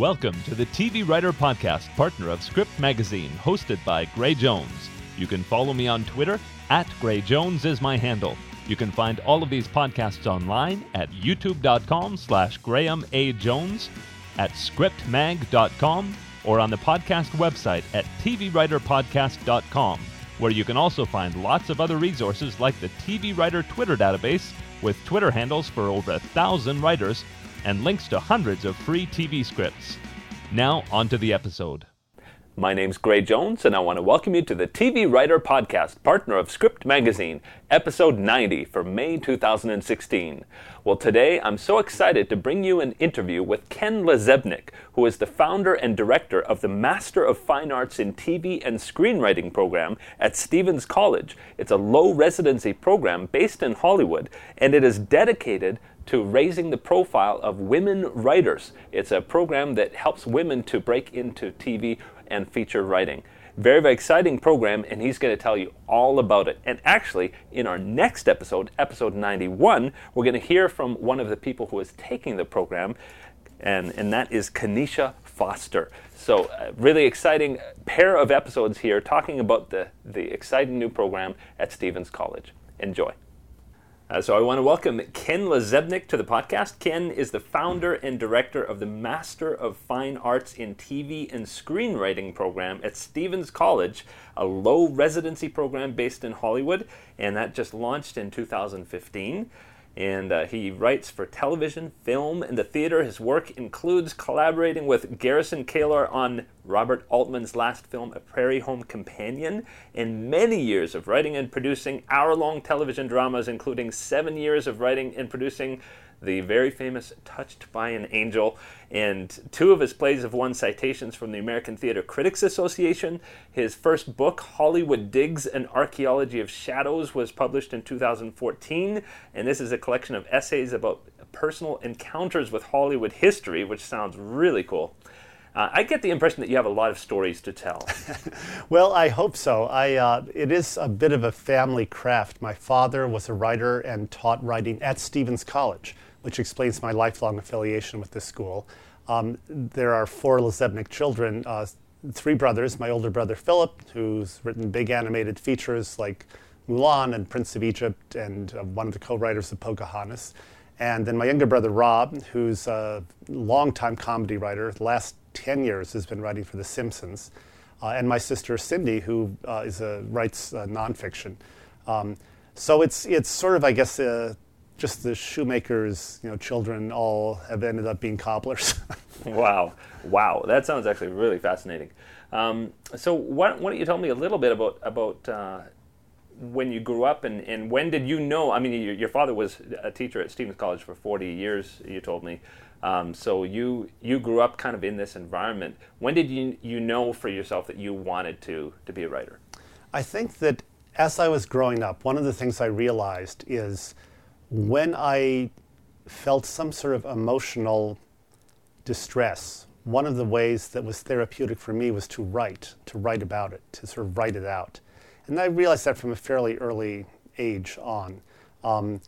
Welcome to the TV Writer Podcast, partner of Script Magazine, hosted by Gray Jones. You can follow me on Twitter, at Gray Jones is my handle. You can find all of these podcasts online at youtube.com slash Graham A. Jones, at scriptmag.com, or on the podcast website at tvwriterpodcast.com, where you can also find lots of other resources like the TV Writer Twitter database with Twitter handles for over a thousand writers and links to hundreds of free TV scripts. Now, on to the episode. My name's Gray Jones, and I want to welcome you to the TV Writer Podcast, partner of Script Magazine, episode 90 for May 2016. Well, today I'm so excited to bring you an interview with Ken LaZebnik, who is the founder and director of the Master of Fine Arts in TV and Screenwriting program at Stephens College. It's a low residency program based in Hollywood, and it is dedicated to raising the profile of women writers. It's a program that helps women to break into TV and feature writing. Very, very exciting program, and he's going to tell you all about it. And actually, in our next episode, episode 91, we're going to hear from one of the people who is taking the program, and, and that is Kanisha Foster. So, uh, really exciting pair of episodes here talking about the, the exciting new program at Stephens College. Enjoy. Uh, so I want to welcome Ken LaZebnik to the podcast. Ken is the founder and director of the Master of Fine Arts in TV and Screenwriting program at Stephens College, a low residency program based in Hollywood, and that just launched in 2015 and uh, he writes for television, film, and the theater. His work includes collaborating with Garrison Keillor on Robert Altman's last film, A Prairie Home Companion, and many years of writing and producing hour long television dramas, including seven years of writing and producing the very famous Touched by an Angel. And two of his plays have won citations from the American Theater Critics Association. His first book, Hollywood Digs An Archaeology of Shadows, was published in 2014. And this is a collection of essays about personal encounters with Hollywood history, which sounds really cool. Uh, I get the impression that you have a lot of stories to tell. well, I hope so. I, uh, it is a bit of a family craft. My father was a writer and taught writing at Stephens College which explains my lifelong affiliation with this school. Um, there are four LaZebnik children, uh, three brothers. My older brother Philip, who's written big animated features like Mulan and Prince of Egypt, and uh, one of the co-writers of Pocahontas. And then my younger brother Rob, who's a longtime comedy writer. The last 10 years has been writing for The Simpsons. Uh, and my sister Cindy, who uh, is a, writes uh, nonfiction. Um, so it's, it's sort of, I guess, just the shoemakers, you know, children all have ended up being cobblers. wow, wow, that sounds actually really fascinating. Um, so why, why, don't you tell me a little bit about about uh, when you grew up and, and when did you know? I mean, your, your, father was a teacher at Stephens College for 40 years. You told me. Um, so you you grew up kind of in this environment. When did you you know for yourself that you wanted to to be a writer? I think that as I was growing up, one of the things I realized is when I felt some sort of emotional distress, one of the ways that was therapeutic for me was to write, to write about it, to sort of write it out. And I realized that from a fairly early age on. Um,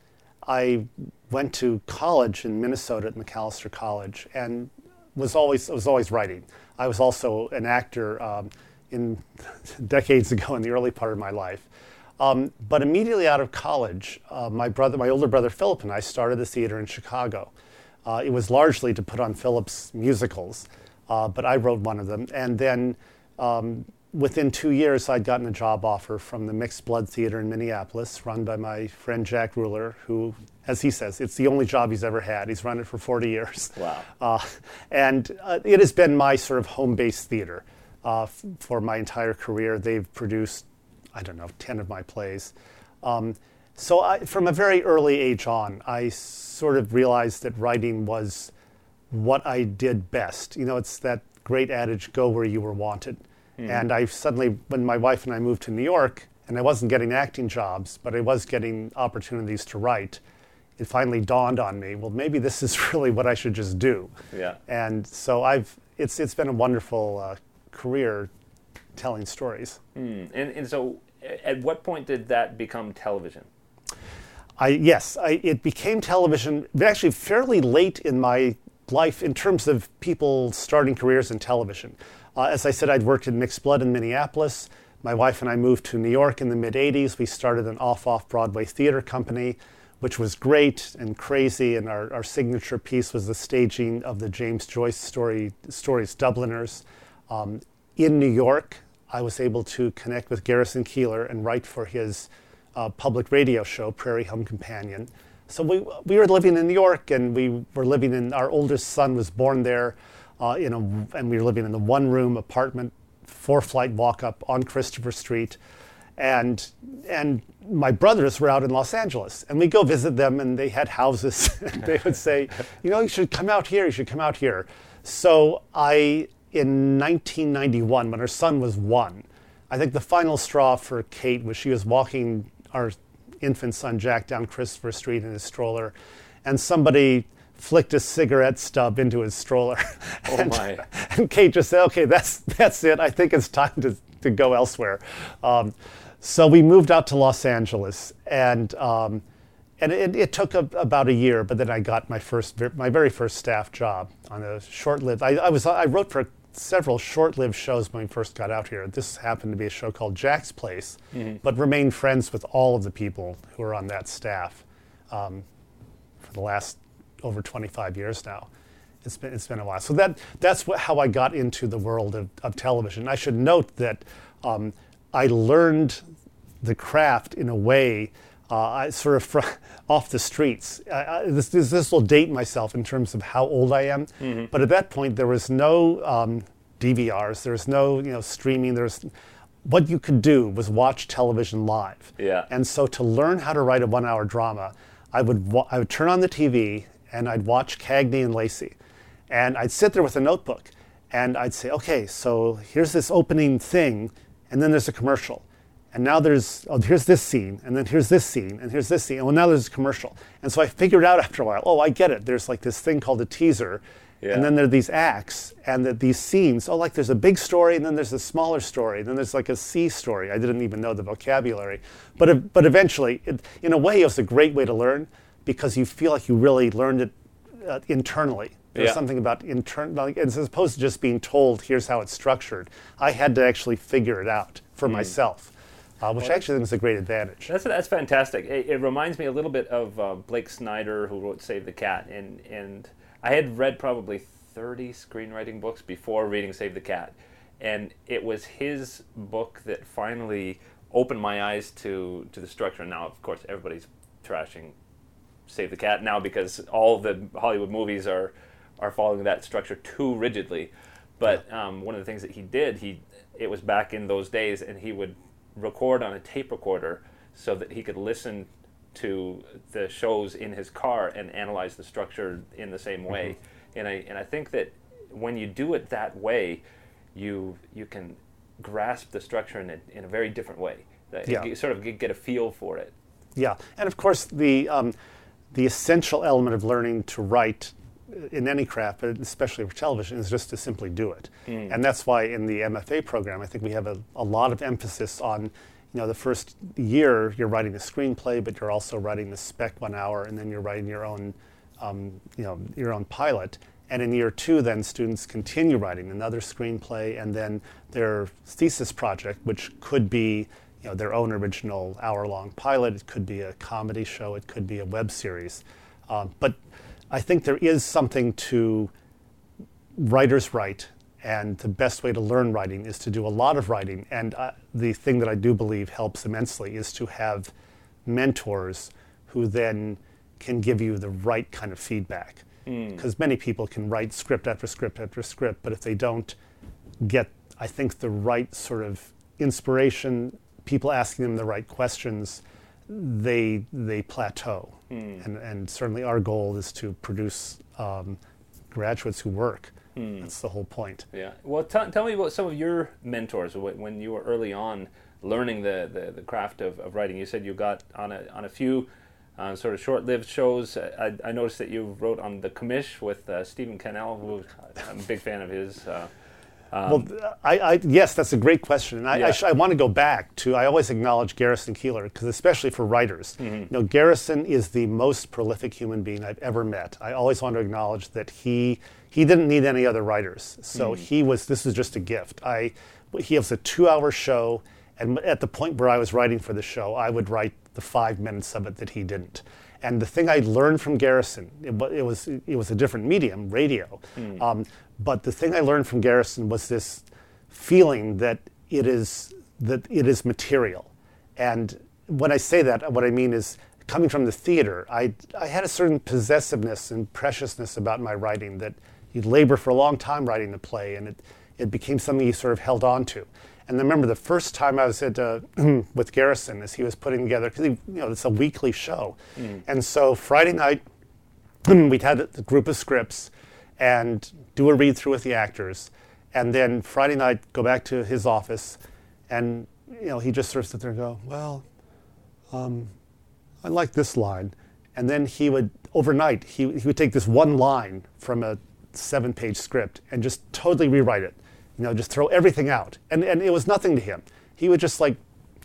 I went to college in Minnesota at Macalester College and was always was always writing. I was also an actor um, in decades ago in the early part of my life. Um, but immediately out of college, uh, my brother, my older brother Philip, and I started the theater in Chicago. Uh, it was largely to put on Philip's musicals, uh, but I wrote one of them. And then um, within two years, I'd gotten a job offer from the Mixed Blood Theater in Minneapolis, run by my friend Jack Reuler, who, as he says, it's the only job he's ever had. He's run it for 40 years. Wow. Uh, and uh, it has been my sort of home base theater uh, f- for my entire career. They've produced I don't know, 10 of my plays. Um, so I, from a very early age on, I sort of realized that writing was what I did best. You know, it's that great adage, go where you were wanted. Mm. And I suddenly, when my wife and I moved to New York, and I wasn't getting acting jobs, but I was getting opportunities to write, it finally dawned on me, well, maybe this is really what I should just do. Yeah. And so I've, it's, it's been a wonderful uh, career telling stories. Mm. And, and so, at what point did that become television? I, yes, I, it became television actually fairly late in my life in terms of people starting careers in television. Uh, as I said, I'd worked in Mixed Blood in Minneapolis. My wife and I moved to New York in the mid 80s. We started an off off Broadway theater company, which was great and crazy. And our, our signature piece was the staging of the James Joyce story, stories Dubliners. Um, in New York, I was able to connect with Garrison Keillor and write for his uh, public radio show, Prairie Home Companion. So we, we were living in New York and we were living in, our oldest son was born there, uh, in a, and we were living in a one room apartment, four flight walk up on Christopher Street. And, and my brothers were out in Los Angeles and we go visit them and they had houses they would say, you know, you should come out here, you should come out here. So I, in 1991, when her son was one, I think the final straw for Kate was she was walking our infant son Jack down Christopher Street in his stroller, and somebody flicked a cigarette stub into his stroller. Oh and, my! And Kate just said, "Okay, that's that's it. I think it's time to to go elsewhere." Um, so we moved out to Los Angeles, and um, and it, it took a, about a year, but then I got my first my very first staff job on a short-lived. I, I was I wrote for several short-lived shows when we first got out here. This happened to be a show called Jack's Place, Mm-hmm. but remained friends with all of the people who are on that staff um, for the last over 25 years now. It's been it's been a while. So that that's what, how I got into the world of, of television. I should note that um, I learned the craft in a way. Uh, sort of fr- off the streets. I, this, this, this will date myself in terms of how old I am, but at that point there was no um, DVRs, there was no you know streaming. There's what you could do was watch television live. Yeah. And so to learn how to write a one-hour drama, I would wa- I would turn on the TV and I'd watch Cagney and Lacey, and I'd sit there with a notebook, and I'd say, okay, so here's this opening thing, and then there's a commercial, and now there's oh here's this scene, and then here's this scene, and here's this scene, and well now there's a commercial, and so I figured out after a while, oh I get it. There's like this thing called a teaser, Yeah. and then there are these acts and that these scenes. Oh, like there's a big story, and then there's a smaller story, and then there's like a C story. I didn't even know the vocabulary, but but eventually, it, in a way, it was a great way to learn because you feel like you really learned it uh, internally. There's Yeah. something about intern, like, as opposed to just being told, "Here's how it's structured." I had to actually figure it out for Hmm. myself, uh, which I actually think is a great advantage. That's that's fantastic. It, it reminds me a little bit of uh, Blake Snyder, who wrote Save the Cat, and and I had read probably thirty screenwriting books before reading Save the Cat, and it was his book that finally opened my eyes to to the structure. And now, of course, everybody's trashing Save the Cat now because all the Hollywood movies are are following that structure too rigidly. But um, one of the things that he did, he it was back in those days, and he would record on a tape recorder so that he could listen to the shows in his car and analyze the structure in the same way. And I and I think that when you do it that way, you you can grasp the structure in a, in a very different way. That Yeah. You sort of get a feel for it. Yeah, and of course the um, the essential element of learning to write in any craft, but especially for television, is just to simply do it. And that's why in the MFA program, I think we have a, a lot of emphasis on, you know, the first year you're writing the screenplay, but you're also writing the spec one hour, and then you're writing your own, um, you know, your own pilot. And in year two, then students continue writing another screenplay, and then their thesis project, which could be you know, their own original hour-long pilot. It could be a comedy show. It could be a web series. Um, but I think there is something to writers write, and the best way to learn writing is to do a lot of writing. And uh, the thing that I do believe helps immensely is to have mentors who then can give you the right kind of feedback. Because many people can write script after script after script, but if they don't get, I think, the right sort of inspiration, people asking them the right questions, they they plateau. And, and certainly our goal is to produce um, graduates who work. That's the whole point. Yeah. Well, t- tell me about some of your mentors when you were early on learning the, the, the craft of, of writing. You said you got on a on a few uh, sort of short-lived shows. I, I noticed that you wrote on the Commish with uh, Stephen Cannell, who I'm a big fan of his. Uh, well, um, I, I, yes, that's a great question, and I, Yeah. I, sh- I want to go back to. I always acknowledge Garrison Keillor because, especially for writers, mm-hmm. you know, Garrison is the most prolific human being I've ever met. I always want to acknowledge that he he didn't need any other writers, so mm-hmm. he was. This was just a gift. I he has a two-hour show, and at the point where I was writing for the show, I would write the five minutes of it that he didn't. And the thing I learned from Garrison, it, it was it was a different medium, radio. Um, but the thing I learned from Garrison was this feeling that it is that it is material. And when I say that, what I mean is coming from the theater, I I had a certain possessiveness and preciousness about my writing that you'd labor for a long time writing the play, and it it became something you sort of held on to. And I remember the first time I was at uh, with Garrison as he was putting together because you know it's a weekly show, and so Friday night we'd had a group of scripts and do a read through with the actors, and then Friday night go back to his office, and you know he just sort of sit there and go, well, um, I like this line, and then he would overnight he, he would take this one line from a seven-page script and just totally rewrite it, you know, just throw everything out, and and it was nothing to him. He would just like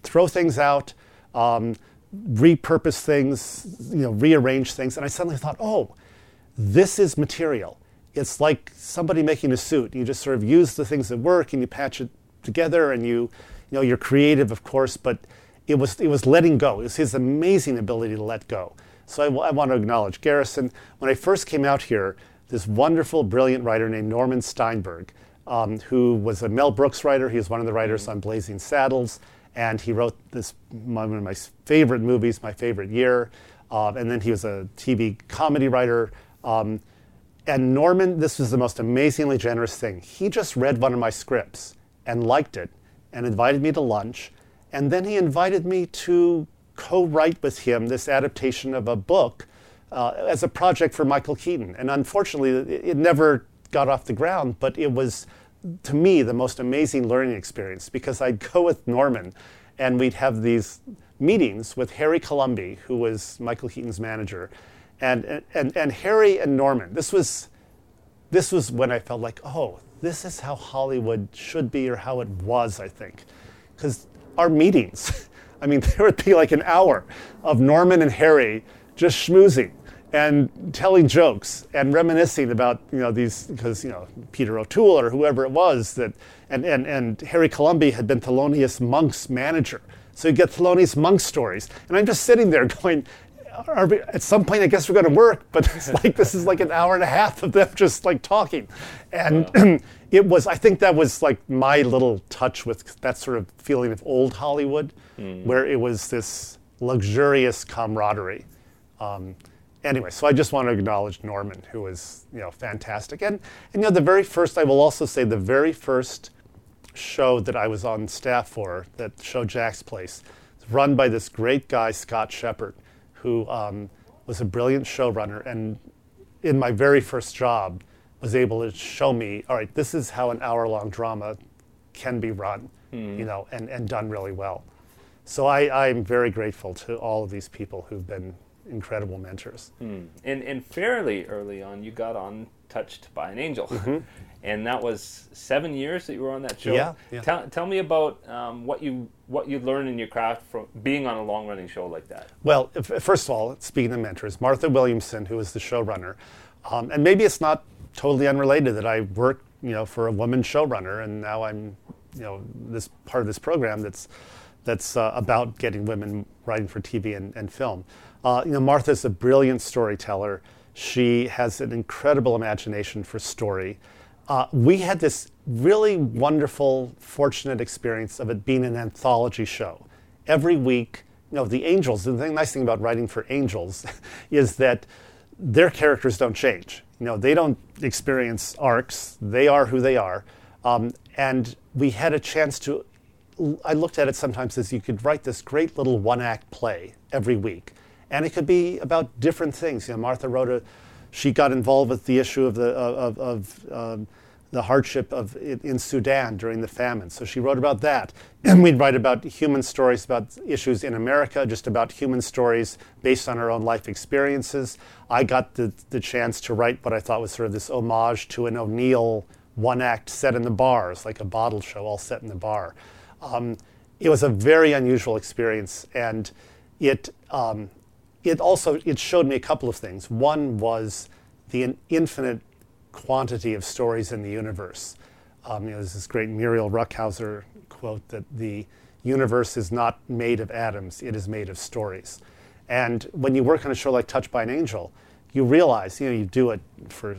throw things out. Um, repurpose things, you know, rearrange things, and I suddenly thought, oh, this is material. It's like somebody making a suit. You just sort of use the things that work and you patch it together, and you, you know, you're creative, of course, but it was it was letting go. It was his amazing ability to let go. So I want to acknowledge Garrison. When I first came out here, this wonderful, brilliant writer named Norman Steinberg, um, who was a Mel Brooks writer. He was one of the writers on Blazing Saddles, and he wrote this one of my favorite movies, my favorite year. Um, and then he was a TV comedy writer. Um, and Norman, this was the most amazingly generous thing. He just read one of my scripts and liked it and invited me to lunch. And then he invited me to co write with him this adaptation of a book uh, as a project for Michael Keaton. And unfortunately, it, it never got off the ground, but it was, to me, the most amazing learning experience because I'd go with Norman and we'd have these meetings with Harry Colomby, who was Michael Keaton's manager. And, and, and Harry and Norman, this was, this was when I felt like, oh, this is how Hollywood should be or how it was, I think. Because our meetings, I mean, there would be like an hour of Norman and Harry just schmoozing and telling jokes and reminiscing about, you know, these, because, you know, Peter O'Toole or whoever it was that, and, and, and Harry Colomby had been Thelonious Monk's manager. So you get Thelonious Monk stories. And I'm just sitting there going, are we, at some point, I guess we're going to work, but it's like this is like an hour and a half of them just like talking, and it was. I think that was like my little touch with that sort of feeling of old Hollywood, where it was this luxurious camaraderie. Um, anyway, so I just want to acknowledge Norman, who was you know fantastic, and and you know the very first. I will also say the very first show that I was on staff for, that show Jack's Place, was run by this great guy Scott Shepard who um, was a brilliant showrunner and in my very first job was able to show me all right this is how an hour long drama can be run you know and, and done really well so I, i'm very grateful to all of these people who've been incredible mentors And, and fairly early on, you got on Touched by an Angel. And that was seven years that you were on that show. Yeah, yeah. Tell, tell me about um, what you what you learned in your craft from being on a long running show like that. Well, if, first of all, speaking of mentors, Martha Williamson, who was the showrunner, um, and maybe it's not totally unrelated that I worked, you know, for a woman showrunner, and now I'm, you know, this part of this program that's that's uh, about getting women writing for TV and, and film. Uh, you know, Martha's a brilliant storyteller. She has an incredible imagination for story. Uh, we had this really wonderful, fortunate experience of it being an anthology show. Every week, you know, the angels, the thing, nice thing about writing for angels is that their characters don't change. You know, they don't experience arcs, they are who they are. Um, and we had a chance to, I looked at it sometimes as you could write this great little one act play every week. And it could be about different things. You know, Martha wrote a, she got involved with the issue of the, of, of um, the hardship of in Sudan during the famine. So she wrote about that. And we'd write about human stories about issues in America, just about human stories based on our own life experiences. I got the, the chance to write what I thought was sort of this homage to an O'Neill one act set in the bars, like a bottle show, all set in the bar. Um, it was a very unusual experience, and it um, it also it showed me a couple of things. One was the infinite quantity of stories in the universe. Um, you know, there's this great Muriel Rukeyser quote that the universe is not made of atoms; it is made of stories. And when you work on a show like Touched by an Angel, you realize, you know, you do it for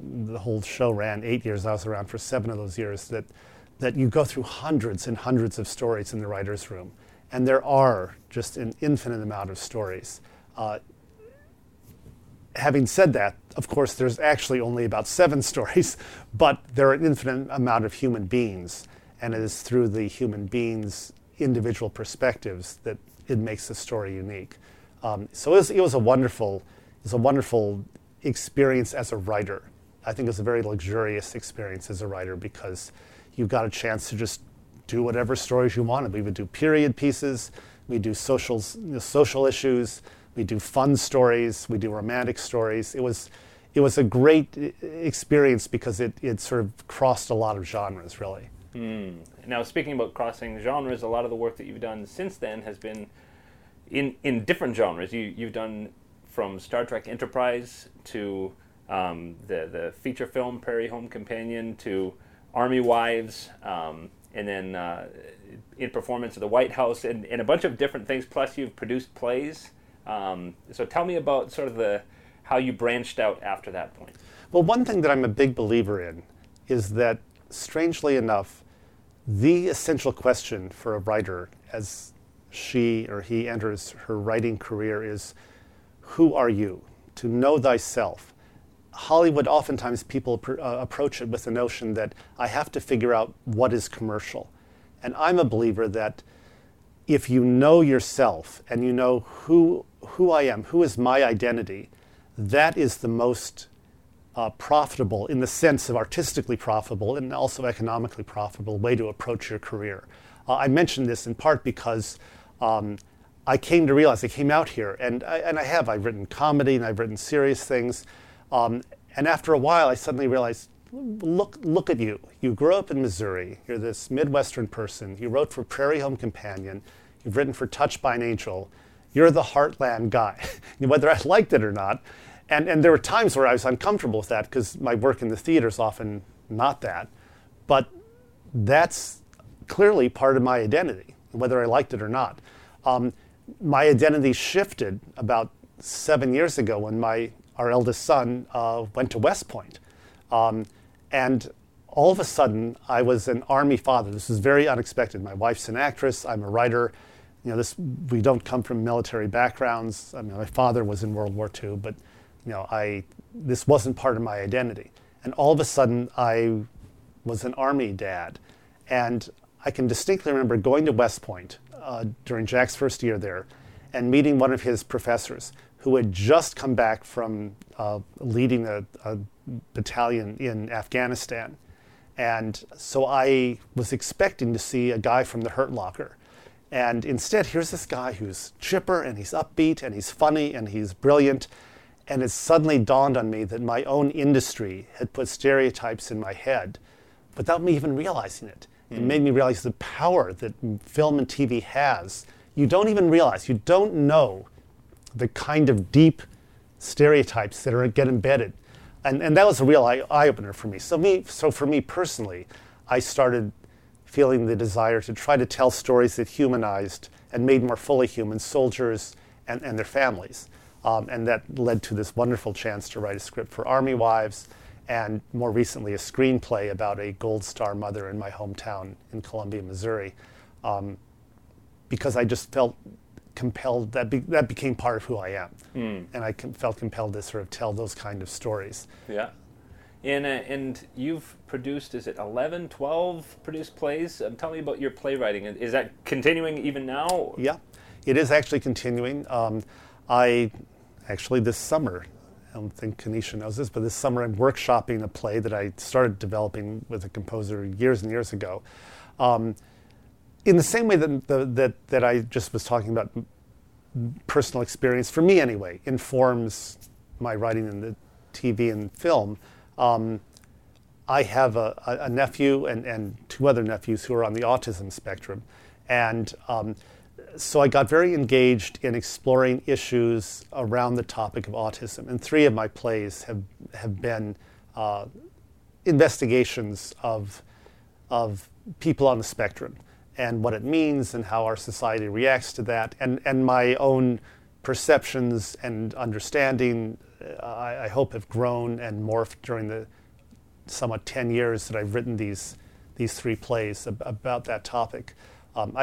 the whole show ran eight years. I was around for seven of those years. That that you go through hundreds and hundreds of stories in the writers' room, and there are just an infinite amount of stories. Uh, having said that, of course, there's actually only about seven stories, but there are an infinite amount of human beings, and it is through the human beings' individual perspectives that it makes the story unique. Um, so it was, it was, a wonderful, it was a wonderful experience as a writer. I think it was a very luxurious experience as a writer because you got a chance to just do whatever stories you wanted. We would do period pieces, we do social, you know, social issues, we do fun stories, we do romantic stories. It was, it was a great experience because it, it sort of crossed a lot of genres, really. Mm. Now, speaking about crossing genres, a lot of the work that you've done since then has been in, in different genres. You, you've done from Star Trek Enterprise to um, the, the feature film Prairie Home Companion to Army Wives, um, and then uh, in performance of the White House, and, and, a bunch of different things. Plus, you've produced plays. Um, so, tell me about sort of the how you branched out after that point. Well, one thing that I'm a big believer in is that, strangely enough, the essential question for a writer as she or he enters her writing career is, "Who are you?" To know thyself Hollywood, oftentimes people pr- uh, approach it with the notion that I have to figure out what is commercial. And I'm a believer that if you know yourself and you know who, who I am, who is my identity, that is the most uh, profitable, in the sense of artistically profitable and also economically profitable way to approach your career. Uh, I mentioned this in part because um, I came to realize, I came out here, and I, and I have, I've written comedy and I've written serious things. Um, and after a while, I suddenly realized look, look at you. You grew up in Missouri. You're this Midwestern person. You wrote for Prairie Home Companion. You've written for Touched by an Angel. You're the heartland guy, whether I liked it or not. And, and there were times where I was uncomfortable with that because my work in the theater is often not that. But that's clearly part of my identity, whether I liked it or not. Um, my identity shifted about seven years ago when my our eldest son, uh, went to West Point. Um, and all of a sudden, I was an Army father. This was very unexpected. My wife's an actress, I'm a writer. You know, this, we don't come from military backgrounds. I mean, my father was in World War II, but you know, I, this wasn't part of my identity. And all of a sudden, I was an Army dad. And I can distinctly remember going to West Point uh, during Jack's first year there and meeting one of his professors who had just come back from uh, leading a, a, battalion in Afghanistan. And so I was expecting to see a guy from the Hurt Locker. And instead, here's this guy who's chipper and he's upbeat and he's funny and he's brilliant. And it suddenly dawned on me that my own industry had put stereotypes in my head without me even realizing it. Mm. It hmm. made me realize the power that film and TV has. You don't even realize, you don't know the kind of deep stereotypes that are get embedded. And, and that was a real eye, eye opener for me. So me, so for me personally, I started feeling the desire to try to tell stories that humanized and made more fully human soldiers and, and their families. Um, and that led to this wonderful chance to write a script for Army Wives and more recently a screenplay about a Gold Star mother in my hometown in Columbia, Missouri. Um, because I just felt compelled that be, that became part of who I am, mm. and I com- felt compelled to sort of tell those kind of stories. Yeah, and uh, and you've produced is it 11, 12 produced plays? Um, tell me about your playwriting. Is that continuing even now? Yeah, it is actually continuing. Um, I actually this summer. I don't think Kanisha knows this, but this summer I'm workshopping a play that I started developing with a composer years and years ago. Um, in the same way that, the, that, that I just was talking about, personal experience, for me anyway, informs my writing in the TV and film, um, I have a, a, nephew and, and two other nephews who are on the autism spectrum. And um, so I got very engaged in exploring issues around the topic of autism. And three of my plays have, have been uh, investigations of, of people on the spectrum and what it means and how our society reacts to that, and, and my own perceptions and understanding, I, I, hope, have grown and morphed during the somewhat 10 years that I've written these, these three plays ab- about that topic. Um,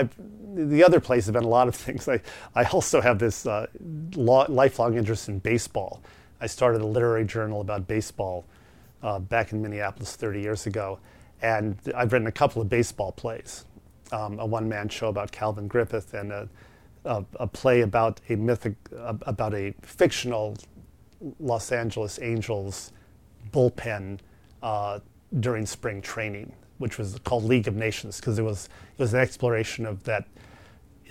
the other plays have been a lot of things. I, I also have this uh, lo- lifelong interest in baseball. I started a literary journal about baseball uh, back in Minneapolis 30 years ago, and I've written a couple of baseball plays um, a one-man show about Calvin Griffith and a, a, a play about a mythic about a fictional Los Angeles Angels bullpen uh, during spring training, which was called League of Nations because it was it was an exploration of that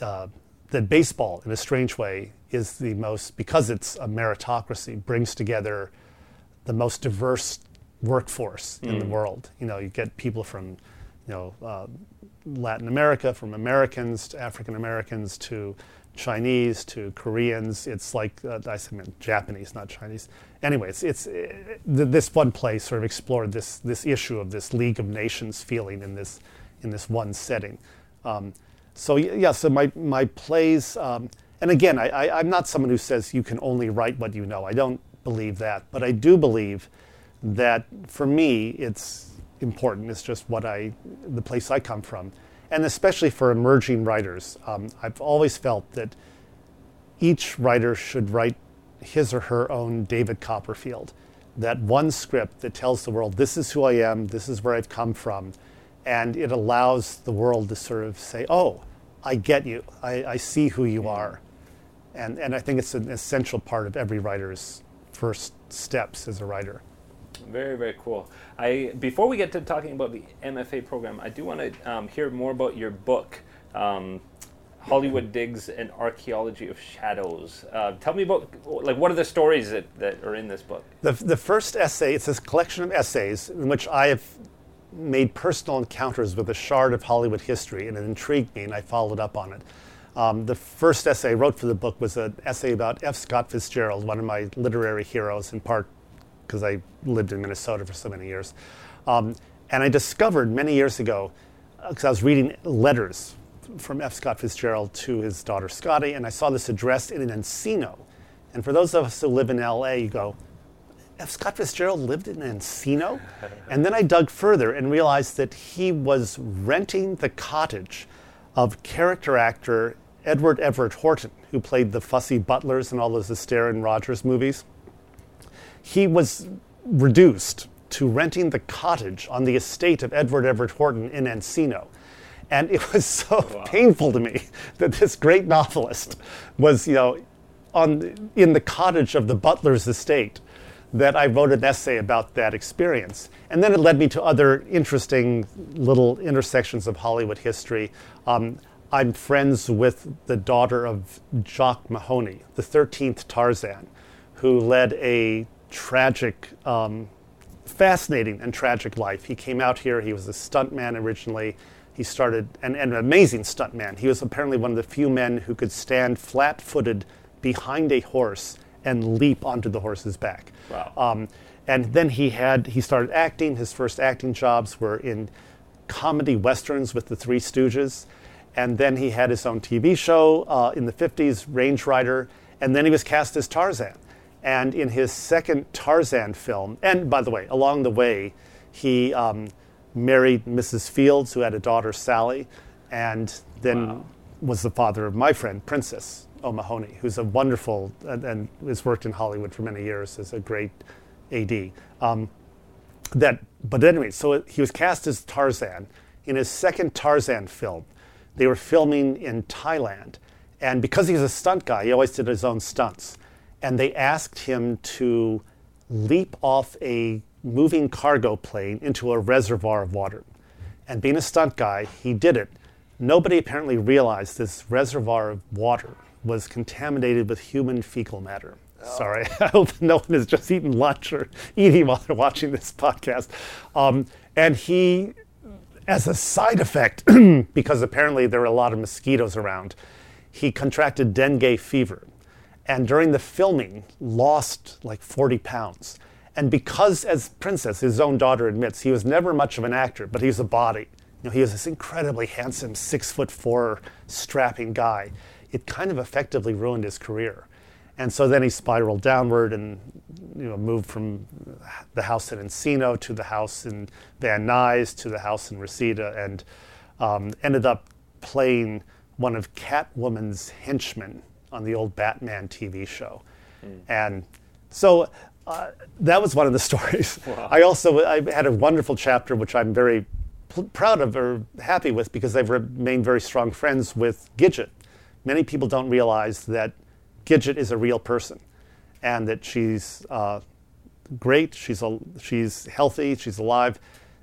uh, that baseball in a strange way is the most because it's a meritocracy brings together the most diverse workforce mm. in the mm. world. You know, you get people from you know uh, Latin America, from Americans to African Americans to Chinese to Koreans. It's like uh, I said Japanese, not Chinese. Anyway, it's, it's it, this one place sort of explored this this issue of this League of Nations feeling in this in this one setting. Um, so yeah, so my my plays, um, and again, I, I, I'm not someone who says you can only write what you know. I don't believe that, but I do believe that for me, it's important. It's just what I, the place I come from. And especially for emerging writers, um, I've always felt that each writer should write his or her own David Copperfield. That one script that tells the world, this is who I am, this is where I've come from. And it allows the world to sort of say, oh, I get you, I, I see who you are. And, and I think it's an essential part of every writer's first steps as a writer. Very, very cool. I before we get to talking about the MFA program, I do want to um, hear more about your book, um, Hollywood Digs an Archaeology of Shadows. Uh, tell me about like what are the stories that, that are in this book? The, the first essay, it's a collection of essays in which I have made personal encounters with a shard of Hollywood history, and it intrigued me, and I followed up on it. Um, the first essay I wrote for the book was an essay about F. Scott Fitzgerald, one of my literary heroes, in part because I lived in Minnesota for so many years. Um, and I discovered many years ago, because uh, I was reading letters from F. Scott Fitzgerald to his daughter Scotty, and I saw this address in an Encino. And for those of us who live in LA, you go, F. Scott Fitzgerald lived in Encino? and then I dug further and realized that he was renting the cottage of character actor Edward Everett Horton, who played the fussy butlers in all those Astaire and Rogers movies he was reduced to renting the cottage on the estate of Edward Everett Horton in Encino. And it was so wow. painful to me that this great novelist was, you know, on, in the cottage of the butler's estate that I wrote an essay about that experience. And then it led me to other interesting little intersections of Hollywood history. Um, I'm friends with the daughter of Jock Mahoney, the 13th Tarzan, who led a tragic, um, fascinating and tragic life. He came out here, he was a stuntman originally. He started, and, and an amazing stuntman. He was apparently one of the few men who could stand flat footed behind a horse and leap onto the horse's back. Wow. Um, and then he had, he started acting. His first acting jobs were in comedy westerns with the Three Stooges. And then he had his own TV show uh, in the 50s, Range Rider. And then he was cast as Tarzan. And in his second Tarzan film, and by the way, along the way, he um, married Mrs. Fields, who had a daughter, Sally, and then wow. was the father of my friend, Princess O'Mahony, who's a wonderful and, and, has worked in Hollywood for many years as a great AD. Um, that, but anyway, so he was cast as Tarzan. In his second Tarzan film, they were filming in Thailand. And because he's a stunt guy, he always did his own stunts and they asked him to leap off a moving cargo plane into a reservoir of water. And being a stunt guy, he did it. Nobody apparently realized this reservoir of water was contaminated with human fecal matter. Sorry, I hope no one has just eaten lunch or eating while they're watching this podcast. Um, and he, as a side effect, because apparently there were a lot of mosquitoes around, he contracted dengue fever. And during the filming, lost like 40 pounds. And because, as Princess, his own daughter admits, he was never much of an actor, but he was a body. You know, he was this incredibly handsome, six foot four, strapping guy. It kind of effectively ruined his career. And so then he spiraled downward and you know, moved from the house in Encino to the house in Van Nuys to the house in Reseda and um, ended up playing one of Catwoman's henchmen on the old Batman TV show. Mm. And so uh, that was one of the stories. Wow. I also I had a wonderful chapter, which I'm very proud of or happy with because I've remained very strong friends with Gidget. Many people don't realize that Gidget is a real person and that she's uh, great, she's, a, she's healthy, she's alive,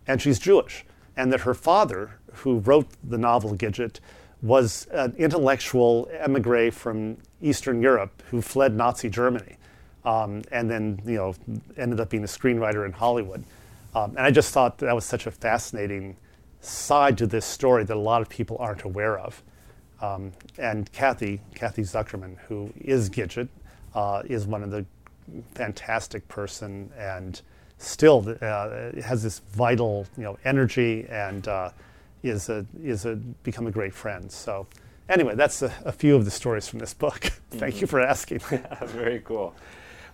and she's Jewish. And that her father, who wrote the novel Gidget, was an intellectual emigre from Eastern Europe who fled Nazi Germany um, and then you know ended up being a screenwriter in Hollywood. Um, and I just thought that was such a fascinating side to this story that a lot of people aren't aware of. Um, and Kathy, Kathy Zuckerman, who is Gidget, uh, is one of the fantastic person and still uh, has this vital you know energy and uh, is a is a become a great friend. So anyway, that's a, a few of the stories from this book. Thank mm-hmm. you for asking. Yeah, that's very cool.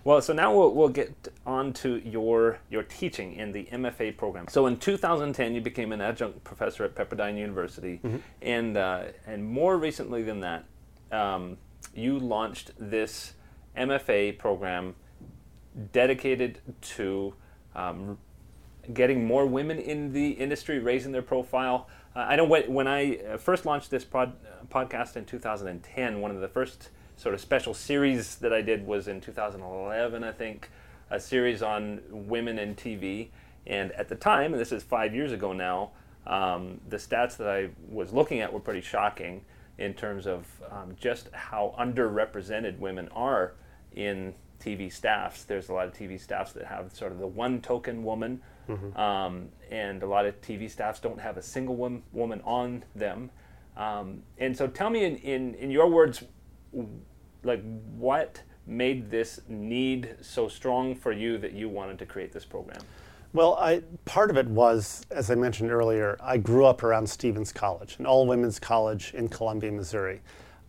Well, so now we'll, we'll get on to your, your teaching in the MFA program. So in 2010, you became an adjunct professor at Pepperdine University, mm-hmm. and, uh, and more recently than that, um, you launched this MFA program dedicated to um, getting more women in the industry, raising their profile. Uh, I know when I uh, first launched this pod, podcast in 2010, one of the first sort of special series that I did was in 2011, I think, a series on women in TV. And at the time, and this is five years ago now, um, the stats that I was looking at were pretty shocking in terms of um, just how underrepresented women are in TV staffs. There's a lot of TV staffs that have sort of the one token woman, mm-hmm. um, and a lot of TV staffs don't have a single one, woman on them. Um, and so, tell me in, in, in your words, like what made this need so strong for you that you wanted to create this program? Well, I, part of it was, as I mentioned earlier, I grew up around Stephens College, an all women's college in Columbia, Missouri.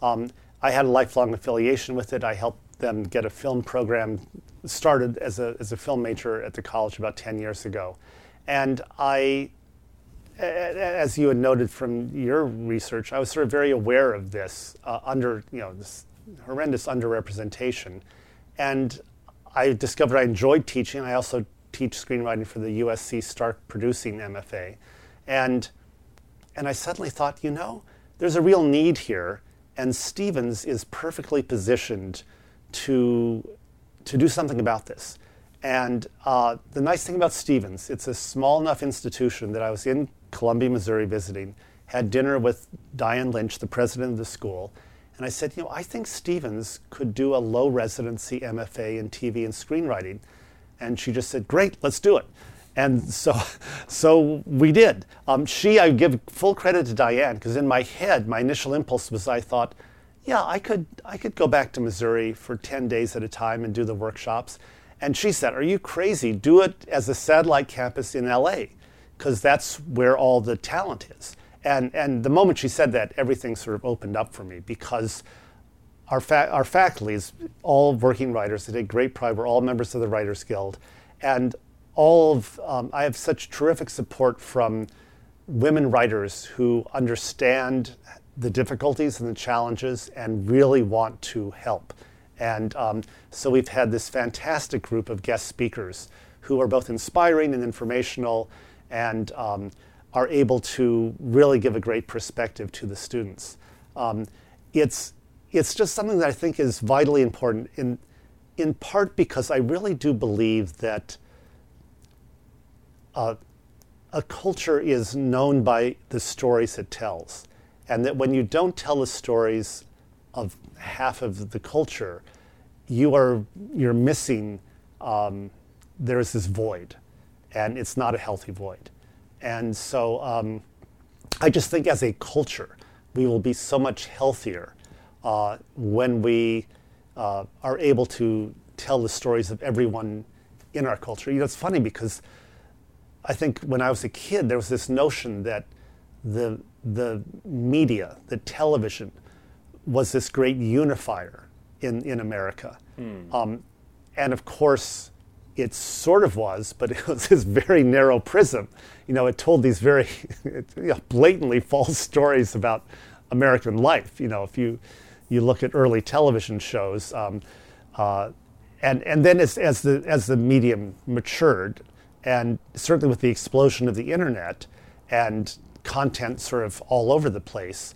Um, I had a lifelong affiliation with it. I helped them get a film program started as a, as a film major at the college about 10 years ago. And I, as you had noted from your research, I was sort of very aware of this uh, under, you know, this horrendous underrepresentation. And I discovered I enjoyed teaching. I also teach screenwriting for the USC Stark Producing MFA. And, and I suddenly thought, you know, there's a real need here, and Stephens is perfectly positioned to, to do something about this. And uh, the nice thing about Stephens, it's a small enough institution that I was in Columbia, Missouri visiting, had dinner with Dianne Lynch, the president of the school, and I said, you know, I think Stephens could do a low residency MFA in TV and screenwriting. And she just said, great, let's do it. And so, so we did. Um, she, I give full credit to Diane because in my head, my initial impulse was I thought, yeah, I could, I could go back to Missouri for 10 days at a time and do the workshops. And she said, Are you crazy? Do it as a satellite campus in LA because that's where all the talent is. And, and the moment she said that, everything sort of opened up for me because our, fa- our faculty is all working writers. They take great pride. We're all members of the Writers Guild. And all of, um, I have such terrific support from women writers who understand the difficulties and the challenges and really want to help. And um, so we've had this fantastic group of guest speakers who are both inspiring and informational and um, are able to really give a great perspective to the students. Um, it's, it's just something that I think is vitally important, in, in part because I really do believe that uh, a culture is known by the stories it tells. And that when you don't tell the stories of half of the culture, you are you're missing. Um, there's this void, and it's not a healthy void, and so um, I just think as a culture, we will be so much healthier uh, when we uh, are able to tell the stories of everyone in our culture. You know, it's funny because I think when I was a kid, there was this notion that the the media, the television, was this great unifier in in America, mm. um, and of course. It sort of was, but it was this very narrow prism. You know, it told these very you know, blatantly false stories about American life. You know, if you you look at early television shows, um, uh, and and then as, as the as the medium matured, and certainly with the explosion of the internet and content sort of all over the place,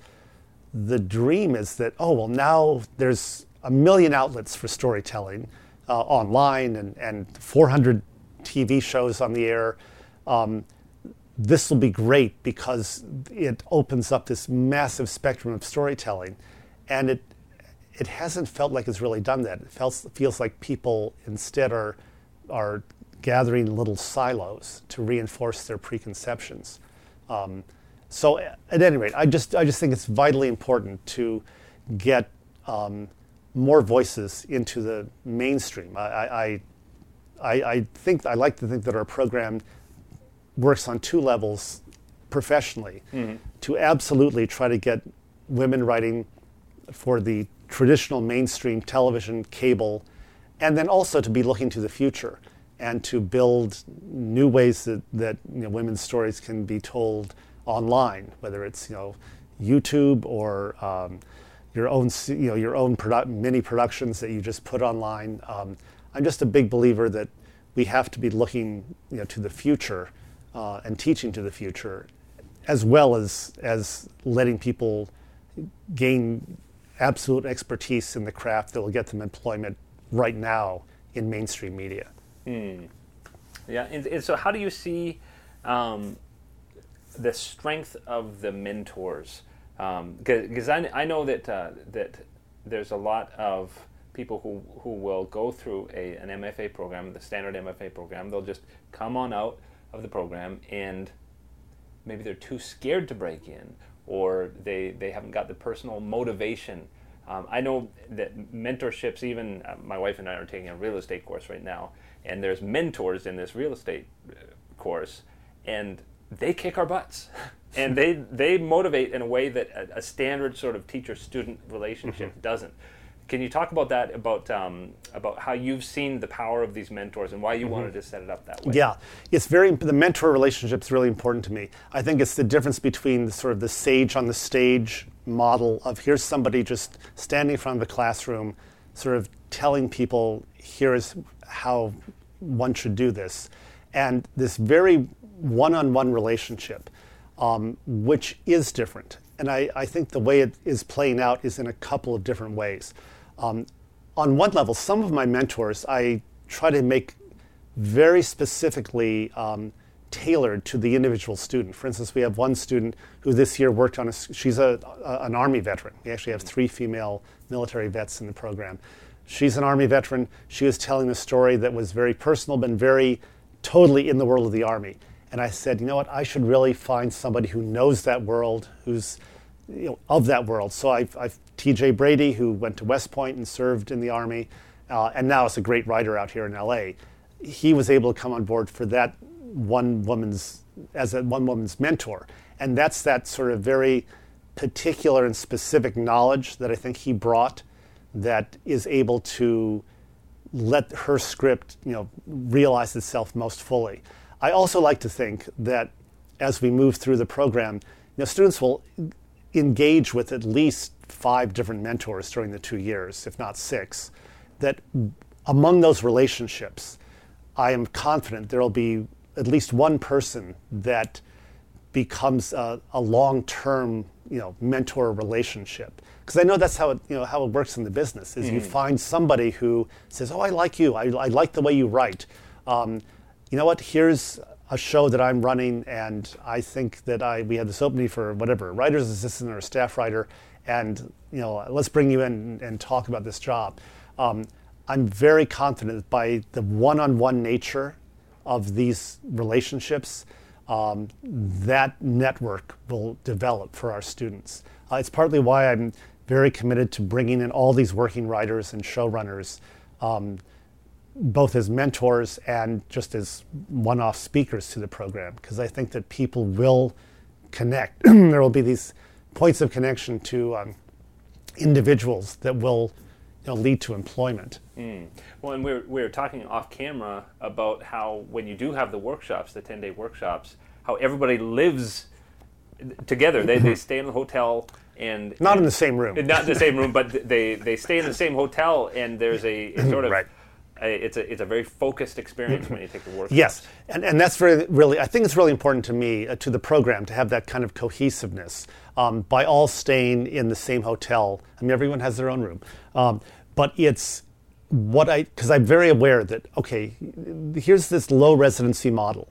the dream is that, oh, well, now there's a million outlets for storytelling uh, online and, and 400 TV shows on the air. Um, this will be great because it opens up this massive spectrum of storytelling. And it, it hasn't felt like it's really done that. It feels, feels like people instead are, are gathering little silos to reinforce their preconceptions. Um, so, at any rate, I just I just think it's vitally important to get um, more voices into the mainstream. I, I, I think I like to think that our program works on two levels professionally mm-hmm. to absolutely try to get women writing for the traditional mainstream television, cable, and then also to be looking to the future and to build new ways that, that you know, women's stories can be told online, whether it's you know YouTube or um, your own you know your own mini productions that you just put online. Um, I'm just a big believer that we have to be looking you know to the future uh, and teaching to the future, as well as as letting people gain absolute expertise in the craft that will get them employment right now in mainstream media. Mm. Yeah, and, and, so how do you see um, the strength of the mentors? Because um, I, I know that uh, that there's a lot of people who, who will go through a, an MFA program, the standard MFA program. They'll just come on out of the program and maybe they're too scared to break in or they, they haven't got the personal motivation. Um, I know that mentorships, even uh, my wife and I are taking a real estate course right now, and there's mentors in this real estate uh, course, and they kick our butts, and they they motivate in a way that a, a standard sort of teacher-student relationship mm-hmm. doesn't. Can you talk about that? About um, about how you've seen the power of these mentors and why you mm-hmm. wanted to set it up that way? Yeah, it's very the mentor relationship is really important to me. I think it's the difference between the, sort of the sage on the stage model of here's somebody just standing in front of the classroom, sort of telling people here's how one should do this. And this very one on one relationship, um, which is different. And I, I, think the way it is playing out is in a couple of different ways. Um, on one level, some of my mentors I try to make very specifically um, tailored to the individual student. For instance, we have one student who this year worked on a, she's a, a, an Army veteran. We actually have three female military vets in the program. She's an Army veteran. She was telling a story that was very personal, but very totally in the world of the Army. And I said, you know what, I should really find somebody who knows that world, who's you know, of that world. So I've, I've T.J. Brady, who went to West Point and served in the Army, uh, and now is a great writer out here in L.A. He was able to come on board for that one woman's as a one woman's mentor, and that's that sort of very particular and specific knowledge that I think he brought that is able to let her script, you know, realize itself most fully. I also like to think that as we move through the program, you know, students will engage with at least five different mentors during the two years, if not six. That among those relationships, I am confident there will be at least one person that becomes a, a long-term, you know, mentor relationship because I know that's how it, you know, how it works in the business is mm. you find somebody who says, oh, I like you. I, I like the way you write. Um, you know what? Here's a show that I'm running, and I think that I we had this opening for whatever writer's assistant or staff writer, and you know let's bring you in and, talk about this job. Um, I'm very confident by the one-on-one nature of these relationships, um, that network will develop for our students. Uh, it's partly why I'm very committed to bringing in all these working writers and showrunners, um, both as mentors and just as one off speakers to the program, because I think that people will connect. there will be these points of connection to um, individuals that will you know, lead to employment. Mm. Well, and we we're, we we're talking off camera about how when you do have the workshops, the 10 day workshops, how everybody lives together. They, they stay in the hotel and not in the same room. Not in the same room, but they, they stay in the same hotel, and there's a, a sort of right. It's a it's a very focused experience when you take the work. Yes, and and that's very really I think it's really important to me uh, to the program to have that kind of cohesiveness um, by all staying in the same hotel. I mean, everyone has their own room, um, but it's what I because I'm very aware that okay, here's this low residency model,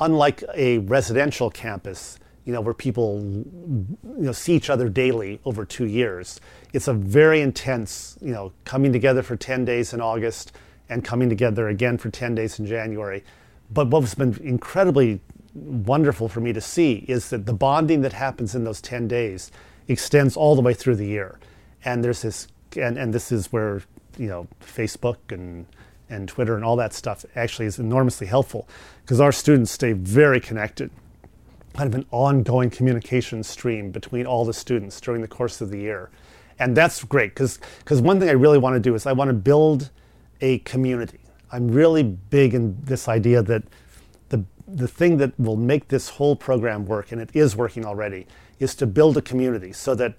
unlike a residential campus you know, where people you know see each other daily over two years. It's a very intense, you know, coming together for 10 days in August and coming together again for 10 days in January. But what's been incredibly wonderful for me to see is that the bonding that happens in those 10 days extends all the way through the year. And there's this, and, and this is where, you know, Facebook and, and Twitter and all that stuff actually is enormously helpful because our students stay very connected kind of an ongoing communication stream between all the students during the course of the year. And that's great because because one thing I really want to do is I want to build a community. I'm really big in this idea that the, the thing that will make this whole program work, and it is working already, is to build a community so that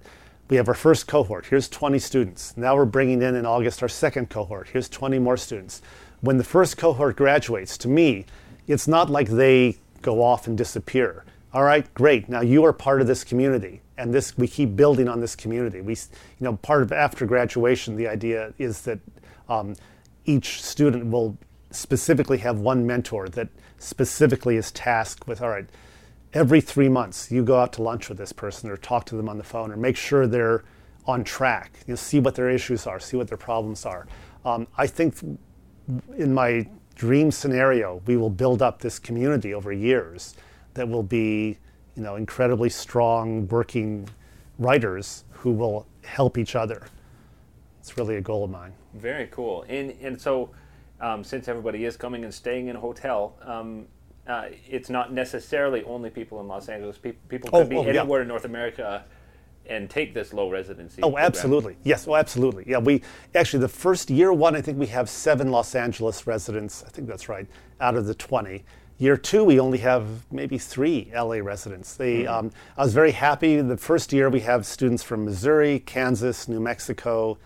we have our first cohort. Here's 20 students. Now we're bringing in in August our second cohort. Here's 20 more students. When the first cohort graduates, to me, it's not like they go off and disappear all right, great. Now you are part of this community, and this we keep building on this community. We, you know, part of after graduation, the idea is that um, each student will specifically have one mentor that specifically is tasked with, all right, every three months you go out to lunch with this person or talk to them on the phone or make sure they're on track. You know, see what their issues are, see what their problems are. Um, I think in my dream scenario, we will build up this community over years that will be, you know, incredibly strong working writers who will help each other. It's really a goal of mine. Very cool. And and so, um, since everybody is coming and staying in a hotel, um, uh, it's not necessarily only people in Los Angeles. People, people could oh, be oh, anywhere yeah. in North America and take this low residency. Oh, program. absolutely. Yes. Oh, absolutely. Yeah. We actually the first year one, I think we have seven Los Angeles residents. I think that's right, out of the twenty. Year two, we only have maybe three LA residents. They, mm-hmm. um, I was very happy. The first year, we have students from Missouri, Kansas, New Mexico,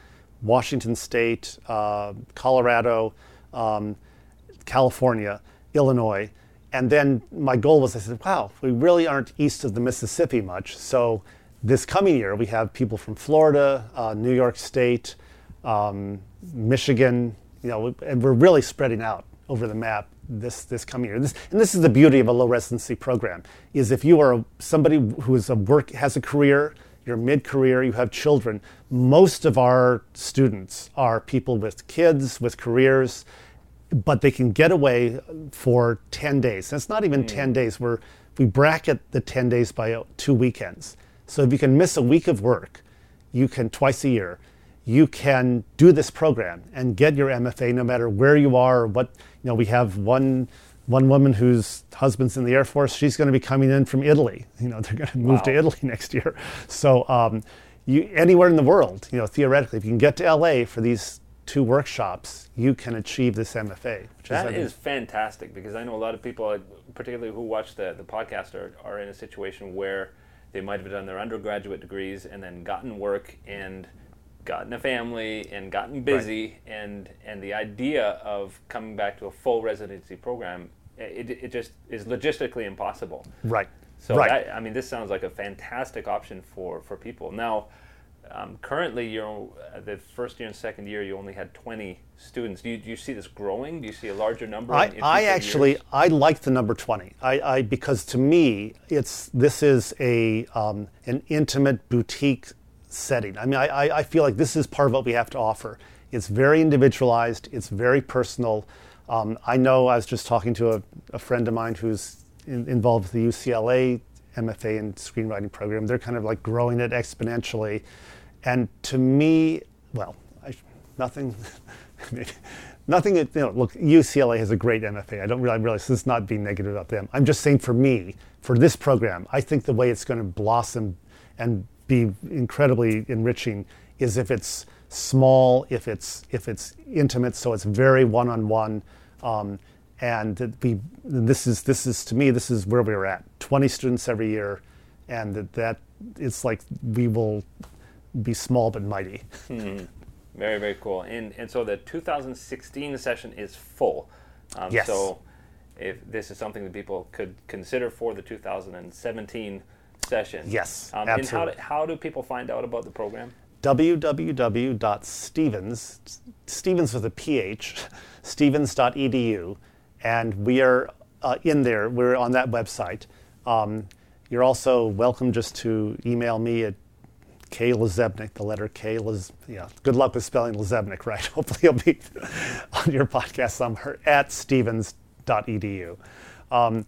Washington State, uh, Colorado, um, California, Illinois. And then my goal was I said, wow, we really aren't east of the Mississippi much. So this coming year, we have people from Florida, uh, New York State, um, Michigan, you know, and we're really spreading out over the map this this coming year. This, and this is the beauty of a low residency program: is if you are somebody who is a work has a career, you're mid-career, you have children. Most of our students are people with kids with careers, but they can get away for 10 days. And it's not even mm. 10 days. We're we bracket the 10 days by two weekends. So if you can miss a week of work, you can twice a year you can do this program and get your MFA no matter where you are or what. You know, we have one one woman whose husband's in the Air Force. She's going to be coming in from Italy. You know, they're going to move wow. to Italy next year. So, um, you anywhere in the world, you know, theoretically, if you can get to LA for these two workshops, you can achieve this MFA. Which that is, is fantastic because I know a lot of people, particularly who watch the, the podcast, are, are in a situation where they might have done their undergraduate degrees and then gotten work and – gotten a family and gotten busy right. and and the idea of coming back to a full residency program it, it just is logistically impossible right so right. I, I mean this sounds like a fantastic option for for people now um, currently you're uh, the first year and second year you only had 20 students do you, do you see this growing do you see a larger number i, I actually years? i like the number 20 I, I because to me it's this is a um, an intimate boutique setting. I mean, I, I feel like this is part of what we have to offer It's very individualized. It's very personal. Um, I know I was just talking to a, a friend of mine who's in, involved with the UCLA MFA and screenwriting program. They're kind of like growing it exponentially. And to me, well, I, nothing, nothing, you know, look, UCLA has a great MFA. I don't really realize this is not being negative about them. I'm just saying for me, for this program, I think the way it's going to blossom and be incredibly enriching is if it's small, if it's if it's intimate, so it's very one-on-one. Um, and we, this is this is to me this is where we're at. 20 students every year, and that, that it's like we will be small but mighty. Mm-hmm. Very very cool. And and so the 2016 session is full. Um, yes. So if this is something that people could consider for the 2017 session. Yes, um, absolutely. And how do, how do people find out about the program? www.stephens, Stephens with a PH, stephens.edu, and we are uh, in there. We're on that website. Um, you're also welcome just to email me at K Lazebnik, the letter K. Laz, yeah, good luck with spelling Lazebnik right. Hopefully, you'll be on your podcast somewhere at stephens.edu. Um,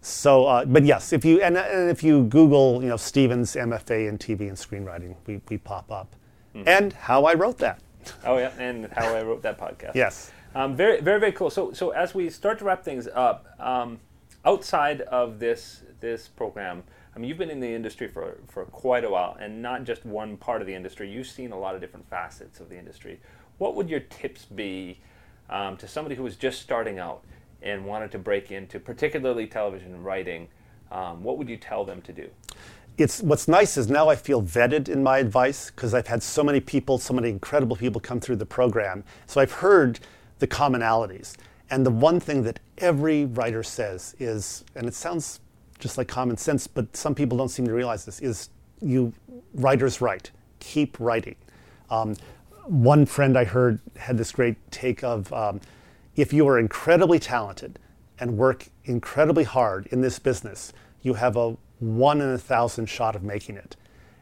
so, uh, but yes, if you and, and, if you Google, you know, Stephens MFA in TV and screenwriting, we, we pop up, mm-hmm. and how I wrote that. Oh yeah, and how I wrote that podcast. yes. Um, very, very, very cool. So, so as we start to wrap things up, um, outside of this this program, I mean, you've been in the industry for for quite a while, and not just one part of the industry. You've seen a lot of different facets of the industry. What would your tips be um, to somebody who was just starting out and wanted to break into, particularly television writing? Um, what would you tell them to do? it's what's nice is now I feel vetted in my advice because I've had so many people, so many incredible people come through the program. So I've heard the commonalities. And the one thing that every writer says is, and it sounds just like common sense, but some people don't seem to realize this, is you writers write. Keep writing. Um, one friend I heard had this great take of um, if you are incredibly talented and work incredibly hard in this business, you have a one in a thousand shot of making it.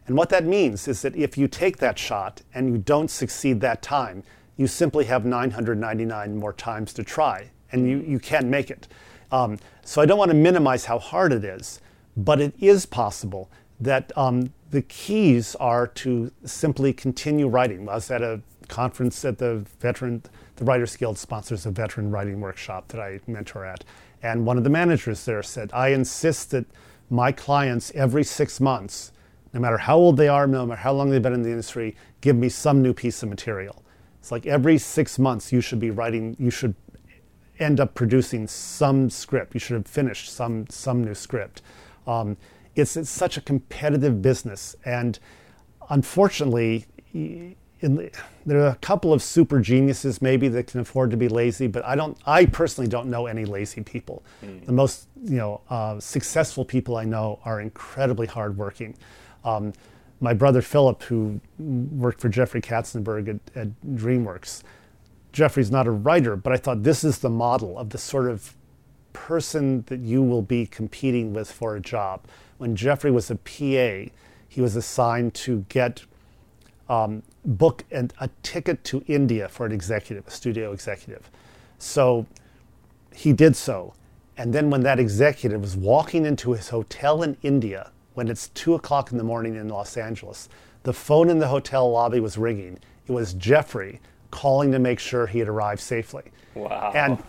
And what that means is that if you take that shot and you don't succeed that time, you simply have 999 more times to try, and you, you can make it. Um, so I don't want to minimize how hard it is, but it is possible that um, the keys are to simply continue writing. I was at a conference at the veteran, the Writers Guild sponsors a veteran writing workshop that I mentor at, and one of the managers there said, "I insist that my clients every six months, no matter how old they are, no matter how long they've been in the industry, give me some new piece of material." It's like every six months you should be writing, you should end up producing some script. You should have finished some some new script. Um, it's, it's such a competitive business, and unfortunately, the, there are a couple of super geniuses maybe that can afford to be lazy, but I don't. I personally don't know any lazy people. Mm. The most you know uh, successful people I know are incredibly hardworking. Um, my brother Philip, who worked for Jeffrey Katzenberg at, at DreamWorks, Jeffrey's not a writer, but I thought this is the model of the sort of person that you will be competing with for a job. When Jeffrey was a PA, he was assigned to get um, book and a ticket to India for an executive, a studio executive. So he did so. And then when that executive was walking into his hotel in India when it's two o'clock in the morning in Los Angeles. The phone in the hotel lobby was ringing. It was Jeffrey calling to make sure he had arrived safely. Wow. And,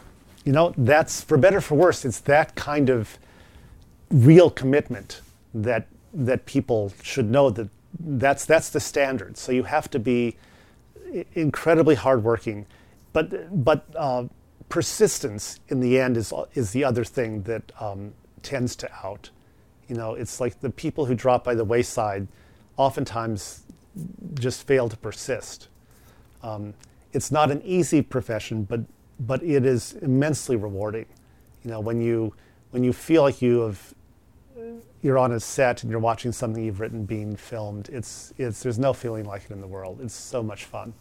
you know, that's for better for worse, it's that kind of real commitment that that people should know that that's that's the standard. So you have to be incredibly hardworking, but but uh, persistence in the end is is the other thing that um, tends to out. You know, it's like the people who drop by the wayside oftentimes just fail to persist. Um, it's not an easy profession, but but it is immensely rewarding. You know, when you when you feel like you have you're on a set and you're watching something you've written being filmed, it's it's there's no feeling like it in the world. It's so much fun.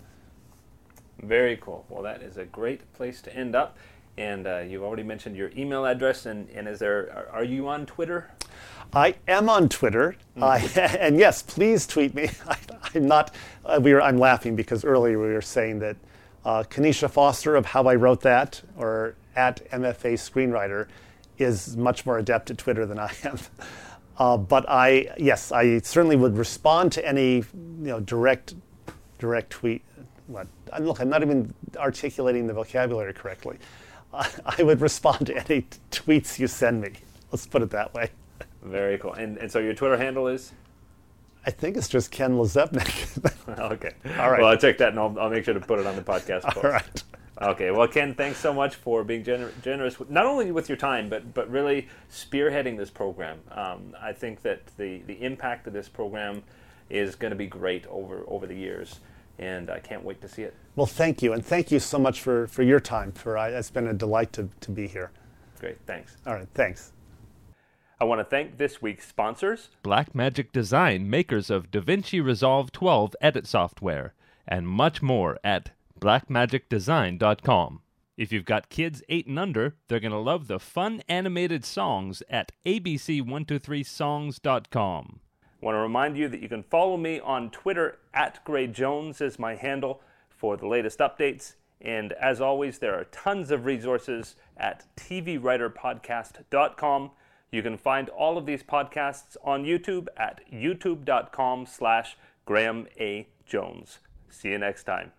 Very cool. Well, that is a great place to end up. And uh, you've already mentioned your email address, and, and is there are, are you on Twitter? I am on Twitter, mm-hmm. uh, and yes, please tweet me. I, am not. Uh, we were. I'm laughing because earlier we were saying that Uh, Kanisha Foster of How I Wrote That, or at MFA Screenwriter, is much more adept at Twitter than I am. Uh, but I, yes, I certainly would respond to any, you know, direct, direct tweet. What? Look, I'm not even articulating the vocabulary correctly. I, I would respond to any t- tweets you send me. Let's put it that way. Very cool. And, and so your Twitter handle is? I think it's just Ken LaZebnik. okay. All right. Well, I'll check that and I'll, I'll make sure to put it on the podcast. Post. All right. Okay. Well, Ken, thanks so much for being gener- generous, not only with your time, but but really spearheading this program. Um, I think that the the impact of this program is going to be great over over the years, and I can't wait to see it. Well, thank you, and thank you so much for, for your time. For I, it's been a delight to, to be here. Great. Thanks. All right, thanks. I want to thank this week's sponsors. Blackmagic Design, makers of DaVinci Resolve 12 edit software, and much more at blackmagicdesign.com. If you've got kids 8 and under, they're going to love the fun animated songs at abc123songs.com. Want to remind you that you can follow me on Twitter at Gray Jones is my handle for the latest updates. And as always, there are tons of resources at tvwriterpodcast.com. You can find all of these podcasts on YouTube at youtube.com slash Graham A. Jones. See you next time.